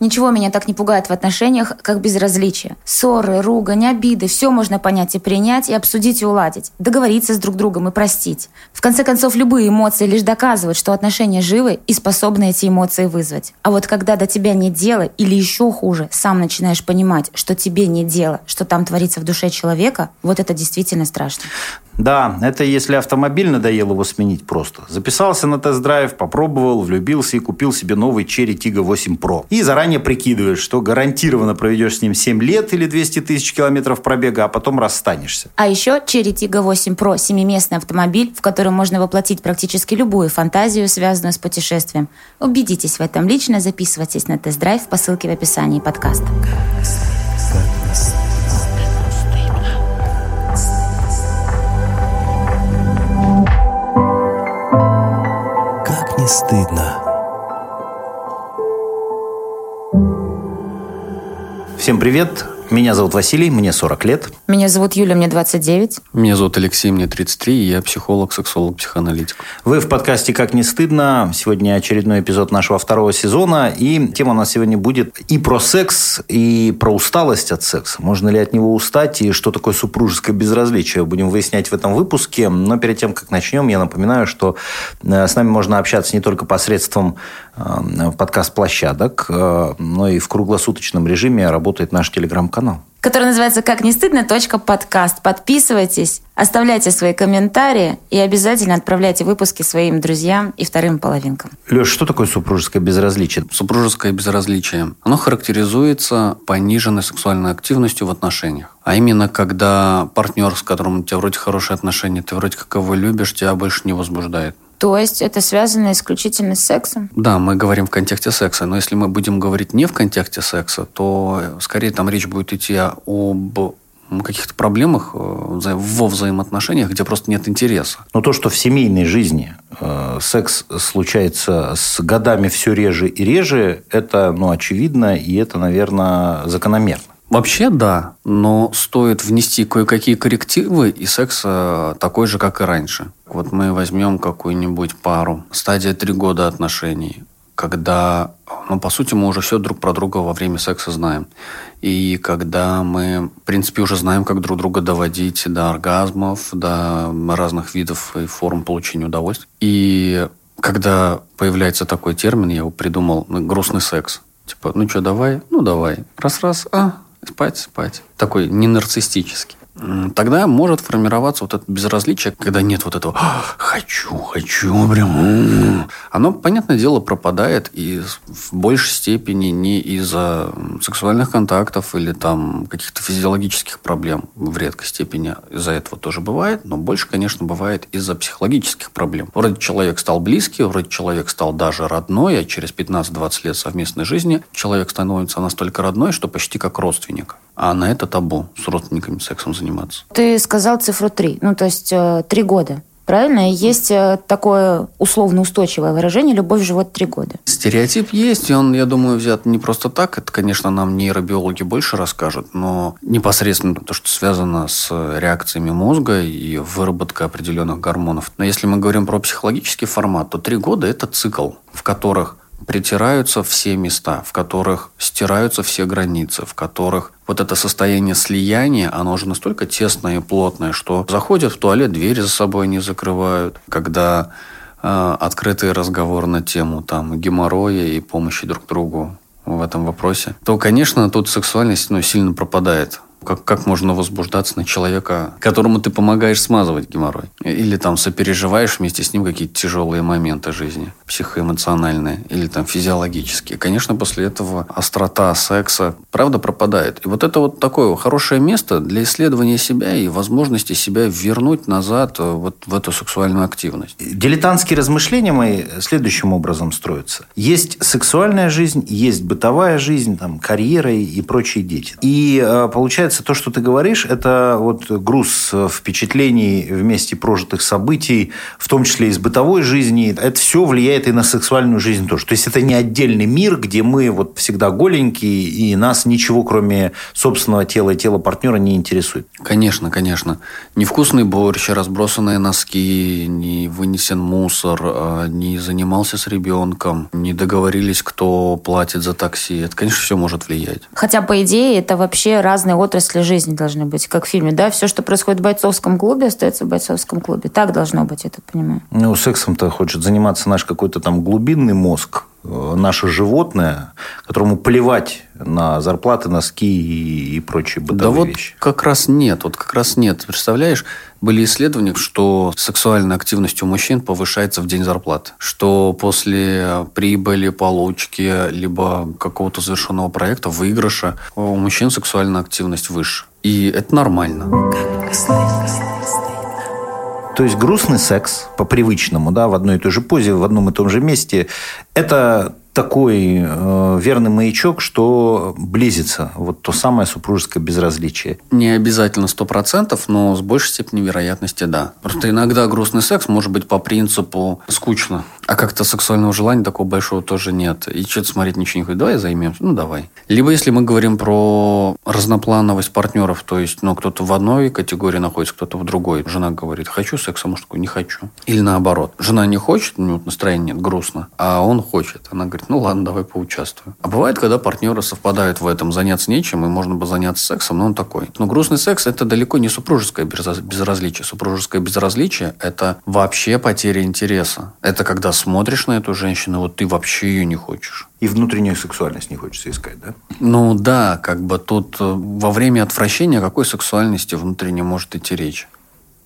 Ничего меня так не пугает в отношениях, как безразличие. Ссоры, ругань, обиды – все можно понять и принять, и обсудить и уладить. Договориться с друг другом и простить. В конце концов, любые эмоции лишь доказывают, что отношения живы и способны эти эмоции вызвать. А вот когда до тебя нет дела, или еще хуже, сам начинаешь понимать, что тебе нет дела, что там творится в душе человека, вот это действительно страшно. Да, это если автомобиль надоело его сменить просто. Записался на тест-драйв, попробовал, влюбился и купил себе новый Cherry Tiggo 8 Pro. И заранее прикидываешь, что гарантированно проведешь с ним 7 лет или 200 тысяч километров пробега, а потом расстанешься. А еще Cherry Tiggo 8 Pro – семиместный автомобиль, в котором можно воплотить практически любую фантазию, связанную с путешествием. Убедитесь в этом лично, записывайтесь на тест-драйв по ссылке в описании подкаста. стыдно. Всем привет! Меня зовут Василий, мне 40 лет. Меня зовут Юля, мне 29. Меня зовут Алексей, мне 33, и я психолог, сексолог, психоаналитик. Вы в подкасте «Как не стыдно». Сегодня очередной эпизод нашего второго сезона, и тема у нас сегодня будет и про секс, и про усталость от секса. Можно ли от него устать, и что такое супружеское безразличие, будем выяснять в этом выпуске. Но перед тем, как начнем, я напоминаю, что э, с нами можно общаться не только посредством подкаст-площадок, э, но и в круглосуточном режиме работает наш телеграм-канал канал который называется «Как не стыдно. подкаст». Подписывайтесь, оставляйте свои комментарии и обязательно отправляйте выпуски своим друзьям и вторым половинкам. Леш, что такое супружеское безразличие? Супружеское безразличие. Оно характеризуется пониженной сексуальной активностью в отношениях. А именно, когда партнер, с которым у тебя вроде хорошие отношения, ты вроде как его любишь, тебя больше не возбуждает. То есть это связано исключительно с сексом? Да, мы говорим в контексте секса. Но если мы будем говорить не в контексте секса, то скорее там речь будет идти об каких-то проблемах э, во взаимоотношениях, где просто нет интереса. Но то, что в семейной жизни э, секс случается с годами все реже и реже, это ну, очевидно, и это, наверное, закономерно. Вообще да, но стоит внести кое-какие коррективы, и секс э, такой же, как и раньше. Вот мы возьмем какую-нибудь пару, стадия три года отношений, когда, ну, по сути, мы уже все друг про друга во время секса знаем. И когда мы, в принципе, уже знаем, как друг друга доводить до оргазмов, до разных видов и форм получения удовольствия. И когда появляется такой термин, я его придумал, грустный секс. Типа, ну что, давай? Ну, давай. Раз-раз, а, Спать, спать. Такой не нарциссический тогда может формироваться вот это безразличие, когда нет вот этого «хочу, хочу, прям». Оно, понятное дело, пропадает и в большей степени не из-за сексуальных контактов или там каких-то физиологических проблем в редкой степени. Из-за этого тоже бывает, но больше, конечно, бывает из-за психологических проблем. Вроде человек стал близкий, вроде человек стал даже родной, а через 15-20 лет совместной жизни человек становится настолько родной, что почти как родственник. А на это табу с родственниками сексом заниматься. Ты сказал цифру три, ну то есть э, три года. Правильно? Есть э, такое условно устойчивое выражение «любовь живет три года». Стереотип есть, и он, я думаю, взят не просто так. Это, конечно, нам нейробиологи больше расскажут, но непосредственно то, что связано с реакциями мозга и выработкой определенных гормонов. Но если мы говорим про психологический формат, то три года – это цикл, в которых притираются все места, в которых стираются все границы, в которых вот это состояние слияния, оно уже настолько тесное и плотное, что заходят в туалет, двери за собой не закрывают, когда э, открытый разговор на тему там геморроя и помощи друг другу в этом вопросе, то, конечно, тут сексуальность ну, сильно пропадает. Как, как можно возбуждаться на человека, которому ты помогаешь смазывать геморрой? Или там сопереживаешь вместе с ним какие-то тяжелые моменты жизни, психоэмоциональные или там физиологические. Конечно, после этого острота секса, правда, пропадает. И вот это вот такое хорошее место для исследования себя и возможности себя вернуть назад э, вот в эту сексуальную активность. Дилетантские размышления мои следующим образом строятся. Есть сексуальная жизнь, есть бытовая жизнь, там, карьера и прочие дети. И э, получается получается, то, что ты говоришь, это вот груз впечатлений вместе прожитых событий, в том числе из бытовой жизни. Это все влияет и на сексуальную жизнь тоже. То есть это не отдельный мир, где мы вот всегда голенькие, и нас ничего, кроме собственного тела и тела партнера, не интересует. Конечно, конечно. Невкусный борщ, разбросанные носки, не вынесен мусор, а, не занимался с ребенком, не договорились, кто платит за такси. Это, конечно, все может влиять. Хотя, по идее, это вообще разные отрасли жизни должны быть, как в фильме, да? Все, что происходит в бойцовском клубе, остается в бойцовском клубе. Так должно быть, я так понимаю. Ну, сексом-то хочет заниматься наш какой-то там глубинный мозг, Э, наше животное, которому плевать на зарплаты, носки и, и прочие бытовые да вот вещи. как раз нет. Вот как раз нет. Представляешь, были исследования, что сексуальная активность у мужчин повышается в день зарплаты. Что после прибыли, получки, либо какого-то завершенного проекта, выигрыша, у мужчин сексуальная активность выше. И это нормально. То есть грустный секс по привычному, да, в одной и той же позе, в одном и том же месте, это такой э, верный маячок, что близится вот то самое супружеское безразличие. Не обязательно сто процентов, но с большей степенью вероятности да. Просто иногда грустный секс может быть по принципу скучно, а как-то сексуального желания такого большого тоже нет. И что-то смотреть ничего не хочет. Давай займемся. Ну, давай. Либо если мы говорим про разноплановость партнеров, то есть, ну, кто-то в одной категории находится, кто-то в другой. Жена говорит, хочу секса, муж такой, не хочу. Или наоборот. Жена не хочет, у него настроения нет, грустно, а он хочет. Она говорит, ну ладно, давай поучаствую. А бывает, когда партнеры совпадают в этом, заняться нечем, и можно бы заняться сексом, но он такой. Но грустный секс – это далеко не супружеское безразличие. Супружеское безразличие – это вообще потеря интереса. Это когда смотришь на эту женщину, вот ты вообще ее не хочешь. И внутреннюю сексуальность не хочется искать, да? Ну да, как бы тут э, во время отвращения о какой сексуальности внутренне может идти речь?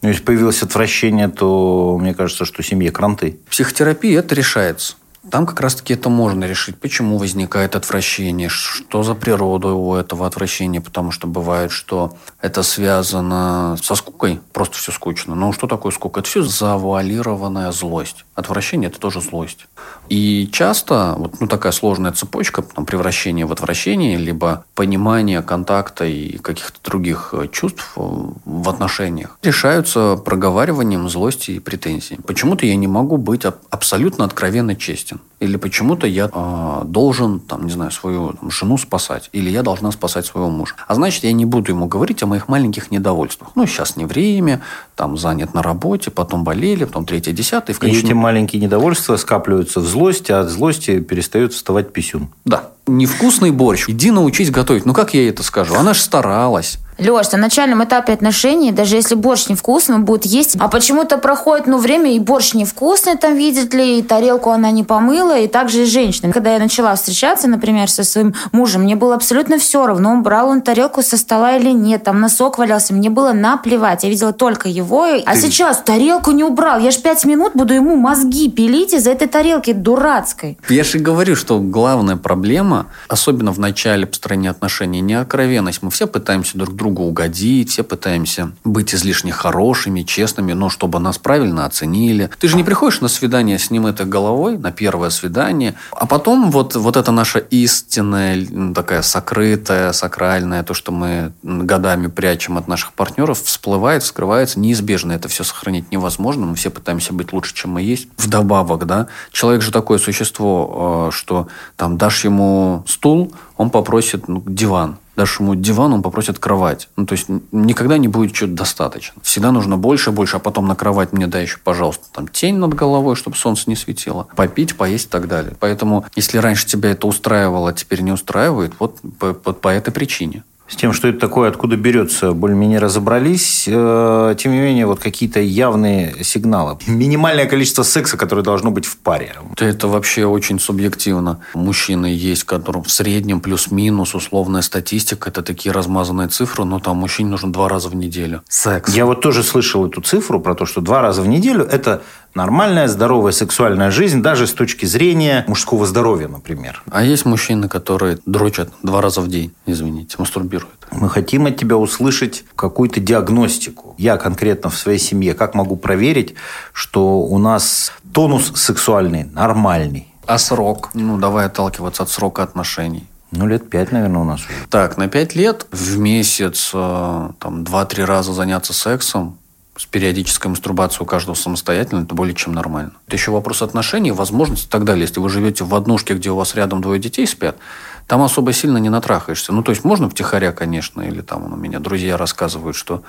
Ну, если появилось отвращение, то мне кажется, что семье кранты. Психотерапия это решается. Там как раз-таки это можно решить. Почему возникает отвращение? Что за природа у этого отвращения? Потому что бывает, что это связано со скукой. Просто все скучно. Ну, что такое скука? Это все завуалированная злость. Отвращение – это тоже злость. И часто вот ну, такая сложная цепочка там, превращения в отвращение, либо понимание контакта и каких-то других э, чувств э, в отношениях решаются проговариванием злости и претензий. Почему-то я не могу быть абсолютно откровенно честен. Или почему-то я э, должен, там, не знаю, свою там, жену спасать. Или я должна спасать своего мужа. А значит, я не буду ему говорить о моих маленьких недовольствах. Ну, сейчас не время, там, занят на работе, потом болели, потом третье, десятое. В конечном... И эти маленькие недовольства скапливаются в злость, а от злости перестает вставать писюн. Да. Невкусный борщ. Иди научись готовить. Ну, как я это скажу? Она же старалась. Леш, на начальном этапе отношений, даже если борщ невкусный, он будет есть. А почему-то проходит ну, время, и борщ невкусный там, видит ли, и тарелку она не помыла, и также и женщина. Когда я начала встречаться, например, со своим мужем, мне было абсолютно все равно, он брал он тарелку со стола или нет, там носок валялся, мне было наплевать. Я видела только его. А Ты... сейчас тарелку не убрал. Я ж пять минут буду ему мозги пилить из-за этой тарелки дурацкой. Я же говорю, что главная проблема, особенно в начале построения отношений, не откровенность. Мы все пытаемся друг друга другу угодить, все пытаемся быть излишне хорошими, честными, но чтобы нас правильно оценили. Ты же не приходишь на свидание с ним этой головой, на первое свидание, а потом вот, вот это наша истинная, такая сокрытая, сакральная, то, что мы годами прячем от наших партнеров, всплывает, вскрывается, неизбежно это все сохранить невозможно, мы все пытаемся быть лучше, чем мы есть. Вдобавок, да, человек же такое существо, э, что там дашь ему стул, он попросит ну, диван дашь ему диван, он попросит кровать. Ну, то есть никогда не будет чего-то достаточно. Всегда нужно больше, больше, а потом на кровать мне дай еще, пожалуйста, там тень над головой, чтобы солнце не светило. Попить, поесть и так далее. Поэтому, если раньше тебя это устраивало, а теперь не устраивает, вот по, по, по этой причине. С тем, что это такое, откуда берется, более-менее разобрались. Э, тем не менее, вот какие-то явные сигналы. Минимальное количество секса, которое должно быть в паре. Это вообще очень субъективно. Мужчины есть, которым в среднем плюс-минус условная статистика. Это такие размазанные цифры, но там мужчине нужно два раза в неделю. Секс. Я вот тоже слышал эту цифру про то, что два раза в неделю – это нормальная, здоровая сексуальная жизнь, даже с точки зрения мужского здоровья, например. А есть мужчины, которые дрочат два раза в день, извините, мастурбируют. Мы хотим от тебя услышать какую-то диагностику. Я конкретно в своей семье как могу проверить, что у нас тонус сексуальный нормальный? А срок? Ну, давай отталкиваться от срока отношений. Ну, лет пять, наверное, у нас уже. Так, на пять лет в месяц э, там два-три раза заняться сексом с периодической мастурбацией у каждого самостоятельно, это более чем нормально. Это еще вопрос отношений, возможностей и так далее. Если вы живете в однушке, где у вас рядом двое детей спят, там особо сильно не натрахаешься. Ну, то есть, можно втихаря, конечно, или там у меня друзья рассказывают, что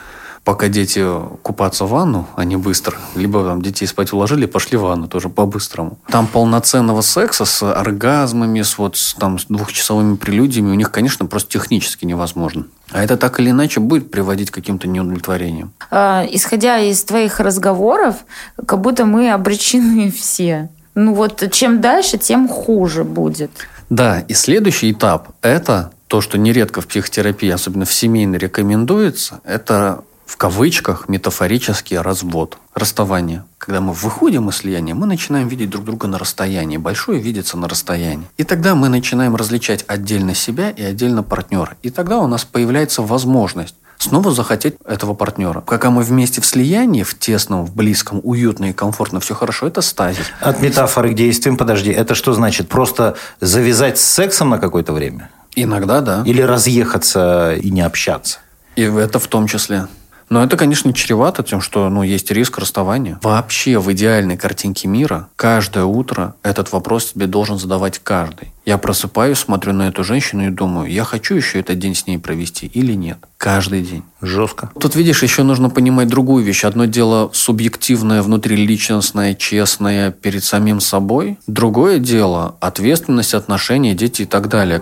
пока дети купаться в ванну, они быстро, либо там детей спать уложили, пошли в ванну тоже по-быстрому. Там полноценного секса с оргазмами, с вот с, там, с двухчасовыми прелюдиями у них, конечно, просто технически невозможно. А это так или иначе будет приводить к каким-то неудовлетворениям. А, исходя из твоих разговоров, как будто мы обречены все. Ну вот чем дальше, тем хуже будет. Да, и следующий этап – это то, что нередко в психотерапии, особенно в семейной, рекомендуется, это в кавычках метафорический развод, расставание. Когда мы выходим из слияния, мы начинаем видеть друг друга на расстоянии. Большое видится на расстоянии. И тогда мы начинаем различать отдельно себя и отдельно партнера. И тогда у нас появляется возможность снова захотеть этого партнера. Когда мы вместе в слиянии, в тесном, в близком, уютно и комфортно, все хорошо, это стазис. От метафоры к действиям, подожди, это что значит? Просто завязать с сексом на какое-то время? Иногда, да. Или разъехаться и не общаться? И это в том числе. Но это, конечно, чревато тем, что ну, есть риск расставания. Вообще в идеальной картинке мира каждое утро этот вопрос тебе должен задавать каждый. Я просыпаюсь, смотрю на эту женщину и думаю, я хочу еще этот день с ней провести или нет. Каждый день. Жестко. Тут, видишь, еще нужно понимать другую вещь. Одно дело субъективное, внутриличностное, честное перед самим собой. Другое дело ответственность, отношения, дети и так далее.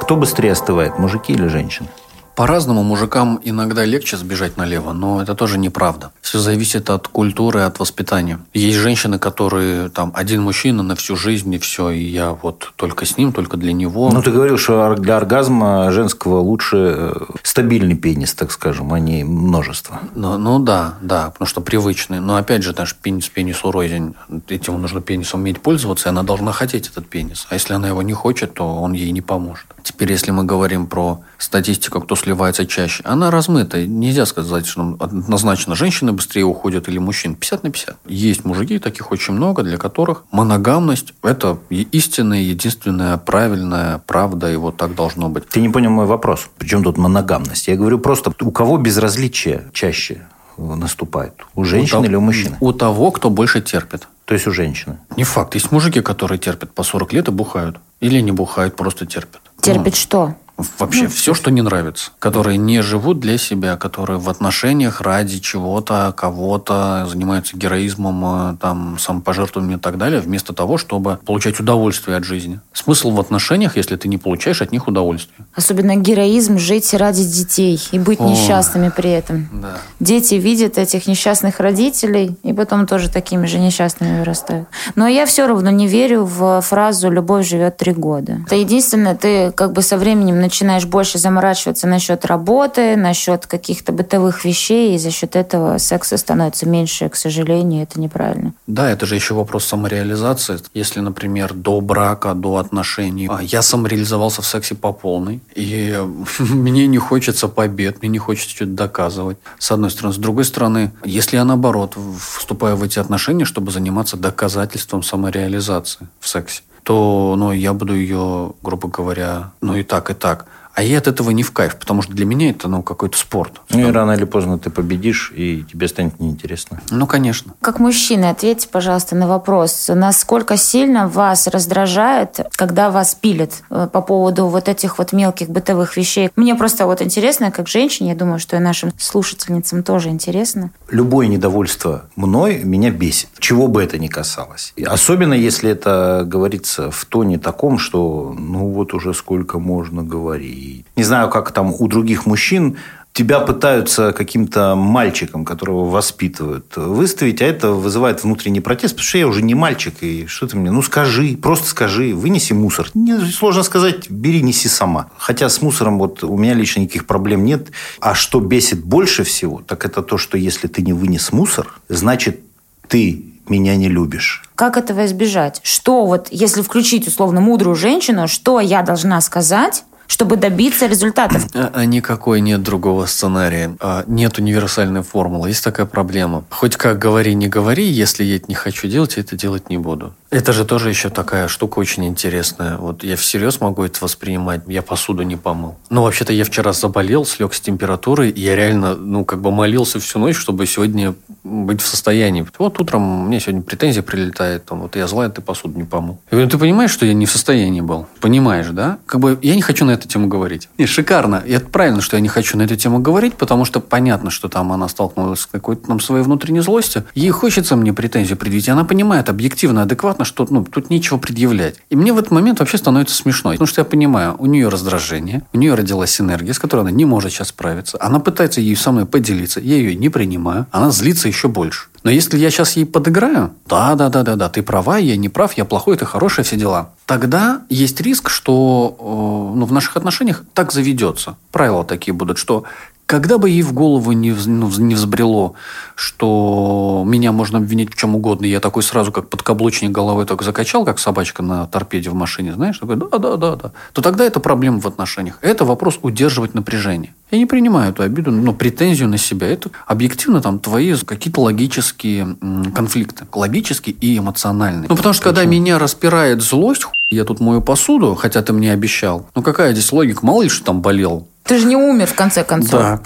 Кто быстрее остывает, мужики или женщины? По-разному мужикам иногда легче сбежать налево, но это тоже неправда. Все зависит от культуры, от воспитания. Есть женщины, которые там один мужчина на всю жизнь и все, и я вот только с ним, только для него. Ну, ты говорил, что для оргазма женского лучше э, стабильный пенис, так скажем, а не множество. Ну, ну да, да, потому что привычный. Но опять же, наш пенис пенису рознь. Этим нужно пенисом уметь пользоваться, и она должна хотеть этот пенис. А если она его не хочет, то он ей не поможет. Теперь, если мы говорим про статистику, кто сливается чаще, она размыта. Нельзя сказать, что однозначно женщины быстрее уходят или мужчин. 50 на 50. Есть мужики, таких очень много, для которых моногамность – это истинная, единственная, правильная правда, и вот так должно быть. Ты не понял мой вопрос. Причем тут моногамность? Я говорю просто, у кого безразличие чаще наступает? У женщины у или у мужчины? У того, кто больше терпит. То есть у женщины? Не факт. Есть мужики, которые терпят по 40 лет и бухают. Или не бухают, просто терпят. Терпит ну, что? Вообще ну, все, что не нравится. Которые не живут для себя, которые в отношениях ради чего-то, кого-то, занимаются героизмом, э, там, самопожертвованием и так далее, вместо того, чтобы получать удовольствие от жизни. Смысл в отношениях, если ты не получаешь от них удовольствие. Особенно героизм жить ради детей и быть О, несчастными при этом. Да. Дети видят этих несчастных родителей и потом тоже такими же несчастными вырастают. Но я все равно не верю в фразу «любовь живет три года». Это единственное, ты как бы со временем начинаешь больше заморачиваться насчет работы, насчет каких-то бытовых вещей, и за счет этого секса становится меньше, к сожалению, это неправильно. Да, это же еще вопрос самореализации. Если, например, до брака, до отношений а, я самореализовался в сексе по полной, и мне не хочется побед, мне не хочется что-то доказывать, с одной стороны. С другой стороны, если я, наоборот, вступаю в эти отношения, чтобы заниматься доказательством самореализации в сексе, то ну, я буду ее, грубо говоря, ну и так, и так. А я от этого не в кайф, потому что для меня это ну, какой-то спорт. Ну и рано или поздно ты победишь, и тебе станет неинтересно. Ну, конечно. Как мужчина, ответьте, пожалуйста, на вопрос. Насколько сильно вас раздражает, когда вас пилят э, по поводу вот этих вот мелких бытовых вещей? Мне просто вот интересно, как женщине, я думаю, что и нашим слушательницам тоже интересно. Любое недовольство мной меня бесит, чего бы это ни касалось. Особенно, если это говорится в тоне таком, что ну вот уже сколько можно говорить не знаю, как там у других мужчин, тебя пытаются каким-то мальчиком, которого воспитывают, выставить, а это вызывает внутренний протест, потому что я уже не мальчик, и что ты мне, ну скажи, просто скажи, вынеси мусор. Не, сложно сказать, бери, неси сама. Хотя с мусором вот у меня лично никаких проблем нет. А что бесит больше всего, так это то, что если ты не вынес мусор, значит, ты меня не любишь. Как этого избежать? Что вот, если включить условно мудрую женщину, что я должна сказать, чтобы добиться результатов. А, а никакой нет другого сценария. А, нет универсальной формулы. Есть такая проблема. Хоть как говори, не говори, если я это не хочу делать, я это делать не буду. Это же тоже еще такая штука очень интересная. Вот я всерьез могу это воспринимать. Я посуду не помыл. Ну, вообще-то я вчера заболел, слег с температурой. И я реально, ну, как бы молился всю ночь, чтобы сегодня быть в состоянии. Вот утром мне сегодня претензия прилетает. Там, вот я злая, ты посуду не помыл. Я говорю, ты понимаешь, что я не в состоянии был? Понимаешь, да? Как бы я не хочу на эту тему говорить. Не, шикарно. И это правильно, что я не хочу на эту тему говорить, потому что понятно, что там она столкнулась с какой-то там своей внутренней злостью. Ей хочется мне претензию предъявить. Она понимает объективно, адекватно, что ну, тут нечего предъявлять. И мне в этот момент вообще становится смешно. Потому что я понимаю, у нее раздражение, у нее родилась энергия, с которой она не может сейчас справиться. Она пытается ей со мной поделиться. Я ее не принимаю. Она злится еще больше. Но если я сейчас ей подыграю, да, да, да, да, да, ты права, я не прав, я плохой, ты хороший, все дела. Тогда есть риск, что э, ну, в наших отношениях так заведется. Правила такие будут, что когда бы ей в голову не, ну, не взбрело, что меня можно обвинить в чем угодно, я такой сразу, как подкаблучник головой так закачал, как собачка на торпеде в машине, знаешь, такой, да, да, да, да, то тогда это проблема в отношениях. Это вопрос удерживать напряжение. Я не принимаю эту обиду, но претензию на себя. Это объективно там твои какие-то логические конфликты. Логические и эмоциональные. Ну, потому что когда меня распирает злость, я тут мою посуду, хотя ты мне обещал. Ну, какая здесь логика? Мало ли, что там болел. Ты же не умер, в конце концов. Да.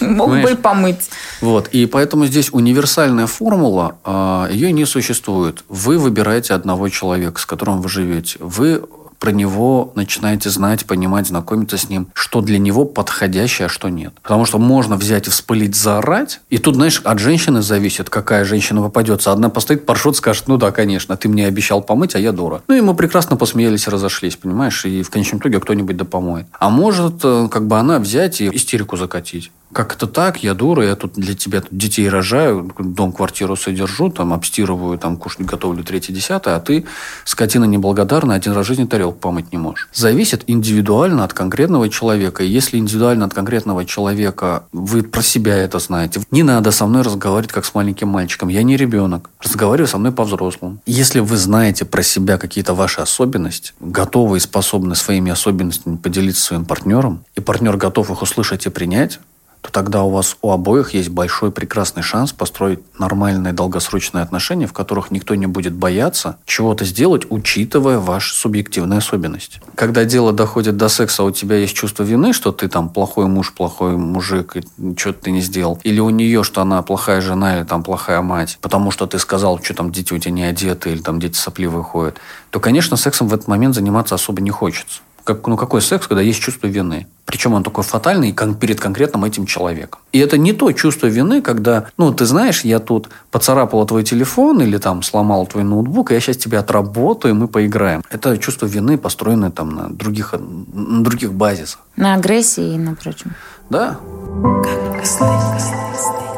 Мог бы и помыть. Вот. И поэтому здесь универсальная формула, а, ее не существует. Вы выбираете одного человека, с которым вы живете. Вы про него начинаете знать, понимать, знакомиться с ним, что для него подходящее, а что нет. Потому что можно взять и вспылить, заорать, и тут, знаешь, от женщины зависит, какая женщина попадется. Одна постоит, паршут, скажет, ну да, конечно, ты мне обещал помыть, а я дура. Ну и мы прекрасно посмеялись разошлись, понимаешь, и в конечном итоге кто-нибудь да помоет. А может, э, как бы она взять и истерику закатить как это так, я дура, я тут для тебя тут детей рожаю, дом, квартиру содержу, там, обстирываю, там, кушать готовлю, третье, десятое, а ты, скотина неблагодарная, один раз в жизни тарелку помыть не можешь. Зависит индивидуально от конкретного человека. И если индивидуально от конкретного человека вы про себя это знаете, не надо со мной разговаривать, как с маленьким мальчиком. Я не ребенок. Разговариваю со мной по-взрослому. Если вы знаете про себя какие-то ваши особенности, готовы и способны своими особенностями поделиться своим партнером, и партнер готов их услышать и принять, то тогда у вас у обоих есть большой прекрасный шанс построить нормальные долгосрочные отношения, в которых никто не будет бояться чего-то сделать, учитывая ваши субъективные особенности. Когда дело доходит до секса, у тебя есть чувство вины, что ты там плохой муж, плохой мужик, и что-то ты не сделал. Или у нее, что она плохая жена или там плохая мать, потому что ты сказал, что там дети у тебя не одеты, или там дети сопливые ходят, то, конечно, сексом в этот момент заниматься особо не хочется. Как, ну, какой секс, когда есть чувство вины? Причем он такой фатальный перед конкретным этим человеком. И это не то чувство вины, когда, ну, ты знаешь, я тут поцарапала твой телефон или там сломала твой ноутбук, и я сейчас тебя отработаю, и мы поиграем. Это чувство вины, построенное там на других, на других базисах. На агрессии и на прочем. Да. Как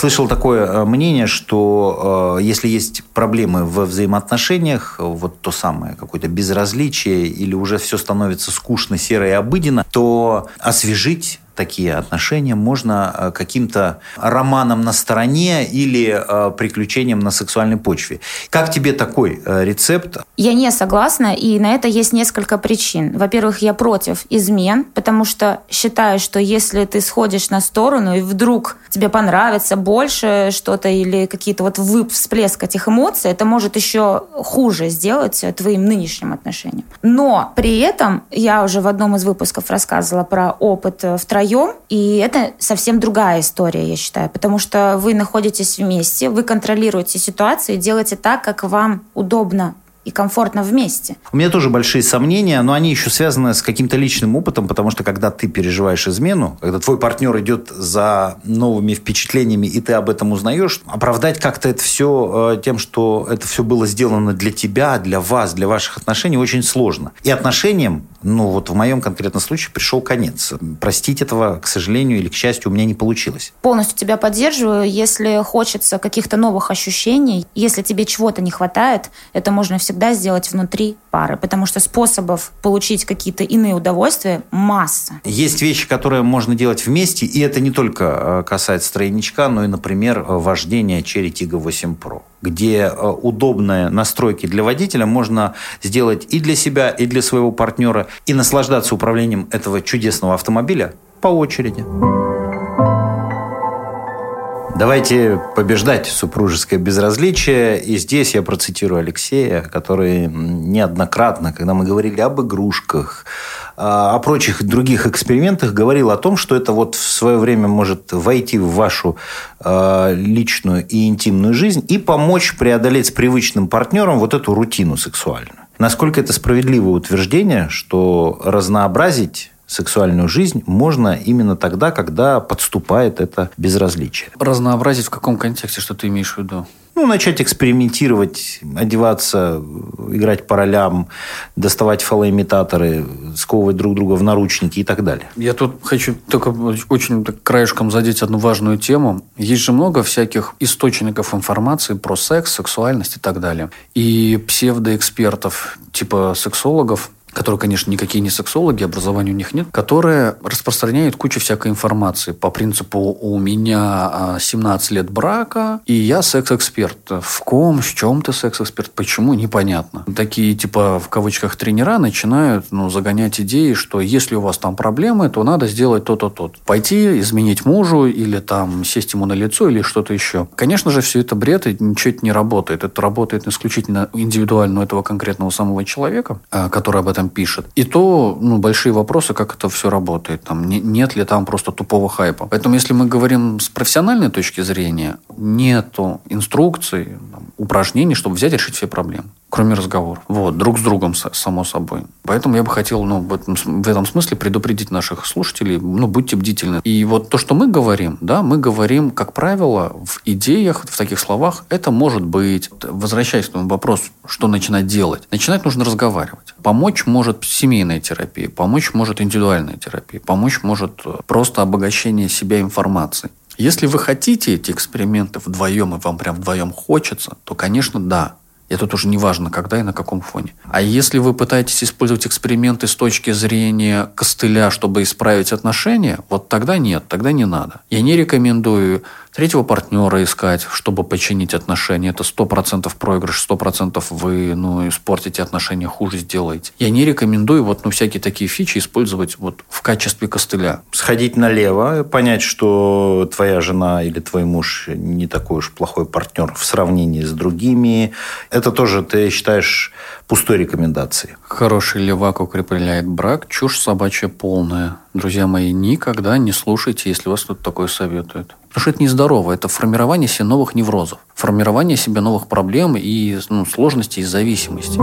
Слышал такое э, мнение, что э, если есть проблемы в взаимоотношениях, вот то самое какое-то безразличие или уже все становится скучно, серо и обыденно, то освежить такие отношения можно э, каким-то романом на стороне или э, приключением на сексуальной почве. Как тебе такой э, рецепт? Я не согласна, и на это есть несколько причин. Во-первых, я против измен, потому что считаю, что если ты сходишь на сторону и вдруг тебе понравится больше что-то или какие-то вот всплеск этих эмоций, это может еще хуже сделать твоим нынешним отношениям. Но при этом я уже в одном из выпусков рассказывала про опыт втроем вдвоем, и это совсем другая история, я считаю, потому что вы находитесь вместе, вы контролируете ситуацию и делаете так, как вам удобно и комфортно вместе. У меня тоже большие сомнения, но они еще связаны с каким-то личным опытом, потому что когда ты переживаешь измену, когда твой партнер идет за новыми впечатлениями, и ты об этом узнаешь, оправдать как-то это все э, тем, что это все было сделано для тебя, для вас, для ваших отношений, очень сложно. И отношениям, ну вот в моем конкретном случае, пришел конец. Простить этого, к сожалению или к счастью, у меня не получилось. Полностью тебя поддерживаю. Если хочется каких-то новых ощущений, если тебе чего-то не хватает, это можно всегда сделать внутри пары, потому что способов получить какие-то иные удовольствия масса. Есть вещи, которые можно делать вместе, и это не только э, касается тройничка, но и, например, вождения Cherry Tiggo 8 Pro где э, удобные настройки для водителя можно сделать и для себя, и для своего партнера, и наслаждаться управлением этого чудесного автомобиля по очереди. Давайте побеждать супружеское безразличие. И здесь я процитирую Алексея, который неоднократно, когда мы говорили об игрушках, а, о прочих других экспериментах, говорил о том, что это вот в свое время может войти в вашу а, личную и интимную жизнь и помочь преодолеть с привычным партнером вот эту рутину сексуальную. Насколько это справедливое утверждение, что разнообразить сексуальную жизнь можно именно тогда, когда подступает это безразличие. Разнообразить в каком контексте, что ты имеешь в виду? Ну, начать экспериментировать, одеваться, играть по ролям, доставать фалоимитаторы, сковывать друг друга в наручники и так далее. Я тут хочу только очень краешком задеть одну важную тему. Есть же много всяких источников информации про секс, сексуальность и так далее. И псевдоэкспертов, типа сексологов, которые, конечно, никакие не сексологи, образования у них нет, которые распространяют кучу всякой информации по принципу «у меня 17 а, лет брака, и я секс-эксперт». В ком, в чем ты секс-эксперт, почему, непонятно. Такие, типа, в кавычках, тренера начинают ну, загонять идеи, что если у вас там проблемы, то надо сделать то-то, то Пойти, изменить мужу, или там сесть ему на лицо, или что-то еще. Конечно же, все это бред, и ничего это не работает. Это работает исключительно индивидуально у этого конкретного самого человека, а, который об этом этом пишет. И то ну, большие вопросы, как это все работает. Там, не, нет ли там просто тупого хайпа. Поэтому, если мы говорим с профессиональной точки зрения, нету инструкций, там, упражнений, чтобы взять и решить все проблемы кроме разговоров. Вот, друг с другом, само собой. Поэтому я бы хотел ну, в, этом, в этом смысле предупредить наших слушателей, ну, будьте бдительны. И вот то, что мы говорим, да, мы говорим, как правило, в идеях, в таких словах, это может быть, возвращаясь к тому вопросу, что начинать делать. Начинать нужно разговаривать. Помочь может семейная терапия, помочь может индивидуальная терапия, помочь может просто обогащение себя информацией. Если вы хотите эти эксперименты вдвоем, и вам прям вдвоем хочется, то, конечно, да, это тоже не важно, когда и на каком фоне. А если вы пытаетесь использовать эксперименты с точки зрения костыля, чтобы исправить отношения, вот тогда нет, тогда не надо. Я не рекомендую третьего партнера искать, чтобы починить отношения. Это сто процентов проигрыш, сто процентов вы ну, испортите отношения, хуже сделаете. Я не рекомендую вот ну, всякие такие фичи использовать вот в качестве костыля. Сходить налево, понять, что твоя жена или твой муж не такой уж плохой партнер в сравнении с другими. Это тоже, ты считаешь, пустой рекомендацией. Хороший левак укрепляет брак. Чушь собачья полная. Друзья мои, никогда не слушайте, если вас кто-то такое советует. Потому что это нездорово. Это формирование себе новых неврозов. Формирование себе новых проблем и ну, сложностей и зависимостей.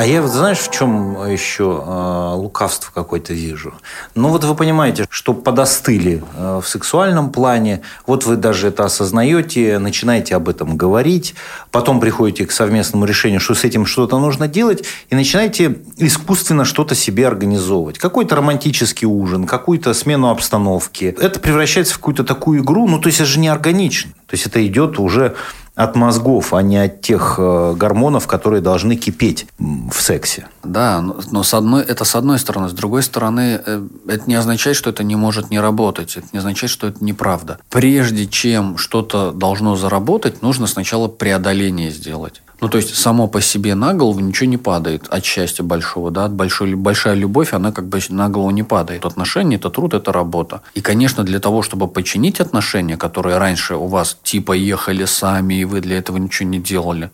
А я вот знаешь, в чем еще э, лукавство какое-то вижу? Ну вот вы понимаете, что подостыли э, в сексуальном плане, вот вы даже это осознаете, начинаете об этом говорить, потом приходите к совместному решению, что с этим что-то нужно делать, и начинаете искусственно что-то себе организовывать. Какой-то романтический ужин, какую-то смену обстановки. Это превращается в какую-то такую игру, ну то есть это же не органично. То есть это идет уже от мозгов, а не от тех э, гормонов, которые должны кипеть в сексе. Да, но с одной, это с одной стороны. С другой стороны, э, это не означает, что это не может не работать. Это не означает, что это неправда. Прежде чем что-то должно заработать, нужно сначала преодоление сделать. Ну, то есть, само по себе на голову ничего не падает от счастья большого, да, от большой, большая любовь, она как бы на голову не падает. Отношения – это труд, это работа. И, конечно, для того, чтобы починить отношения, которые раньше у вас типа ехали сами, и вы для этого ничего не делали,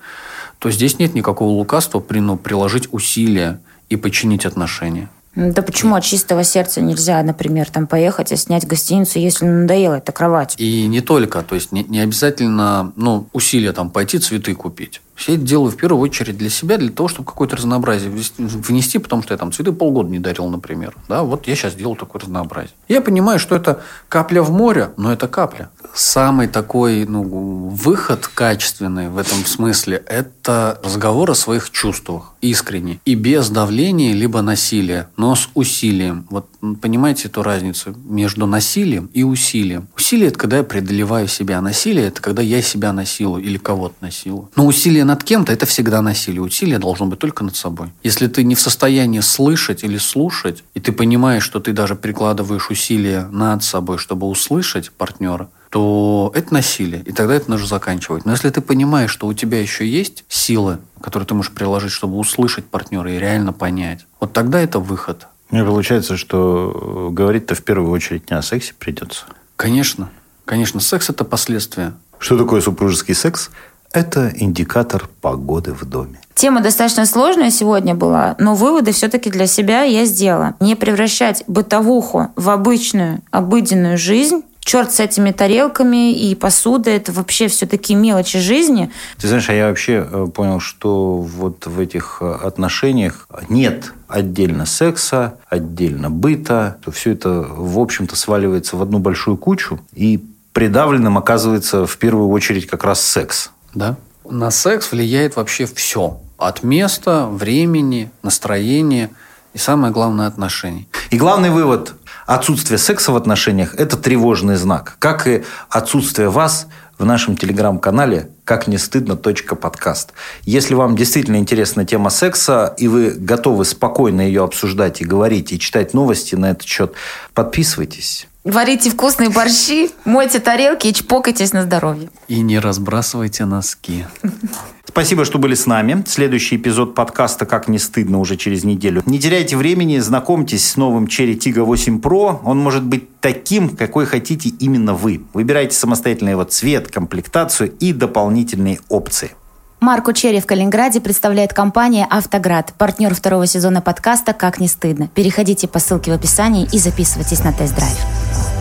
то здесь нет никакого лукавства при, ну, приложить усилия и починить отношения. Да почему от чистого сердца нельзя, например, там поехать и снять гостиницу, если надоела эта кровать? И не только, то есть не, не обязательно ну, усилия там пойти цветы купить. Все это делаю в первую очередь для себя, для того, чтобы какое-то разнообразие внести, потому что я там цветы полгода не дарил, например. Да, вот я сейчас делаю такое разнообразие. Я понимаю, что это капля в море, но это капля. Самый такой ну, выход качественный в этом смысле – это разговор о своих чувствах искренне и без давления либо насилия, но с усилием. Вот понимаете эту разницу между насилием и усилием? Усилие – это когда я преодолеваю себя. Насилие – это когда я себя насилую или кого-то насилую. Но усилие над кем-то – это всегда насилие. Усилие должно быть только над собой. Если ты не в состоянии слышать или слушать, и ты понимаешь, что ты даже прикладываешь усилия над собой, чтобы услышать партнера, то это насилие, и тогда это нужно заканчивать. Но если ты понимаешь, что у тебя еще есть силы, которые ты можешь приложить, чтобы услышать партнера и реально понять, вот тогда это выход. Мне получается, что говорить-то в первую очередь не о сексе придется. Конечно. Конечно, секс – это последствия. Что такое супружеский секс? Это индикатор погоды в доме. Тема достаточно сложная сегодня была, но выводы все-таки для себя я сделала. Не превращать бытовуху в обычную, обыденную жизнь, черт с этими тарелками и посудой, это вообще все такие мелочи жизни. Ты знаешь, а я вообще э, понял, что вот в этих э, отношениях нет отдельно секса, отдельно быта, то все это, в общем-то, сваливается в одну большую кучу, и придавленным оказывается в первую очередь как раз секс. Да. На секс влияет вообще все. От места, времени, настроения и самое главное отношений. И главный вывод – отсутствие секса в отношениях – это тревожный знак. Как и отсутствие вас в нашем телеграм-канале «Как не стыдно. подкаст». Если вам действительно интересна тема секса, и вы готовы спокойно ее обсуждать и говорить, и читать новости на этот счет, подписывайтесь. Варите вкусные борщи, мойте тарелки и чпокайтесь на здоровье. И не разбрасывайте носки. Спасибо, что были с нами. Следующий эпизод подкаста «Как не стыдно» уже через неделю. Не теряйте времени, знакомьтесь с новым Cherry Tiggo 8 Pro. Он может быть таким, какой хотите именно вы. Выбирайте самостоятельно его цвет, комплектацию и дополнительные опции. Марку Черри в Калининграде представляет компания «Автоград», партнер второго сезона подкаста «Как не стыдно». Переходите по ссылке в описании и записывайтесь на тест-драйв.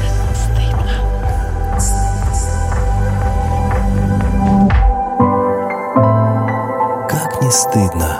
Стыдно.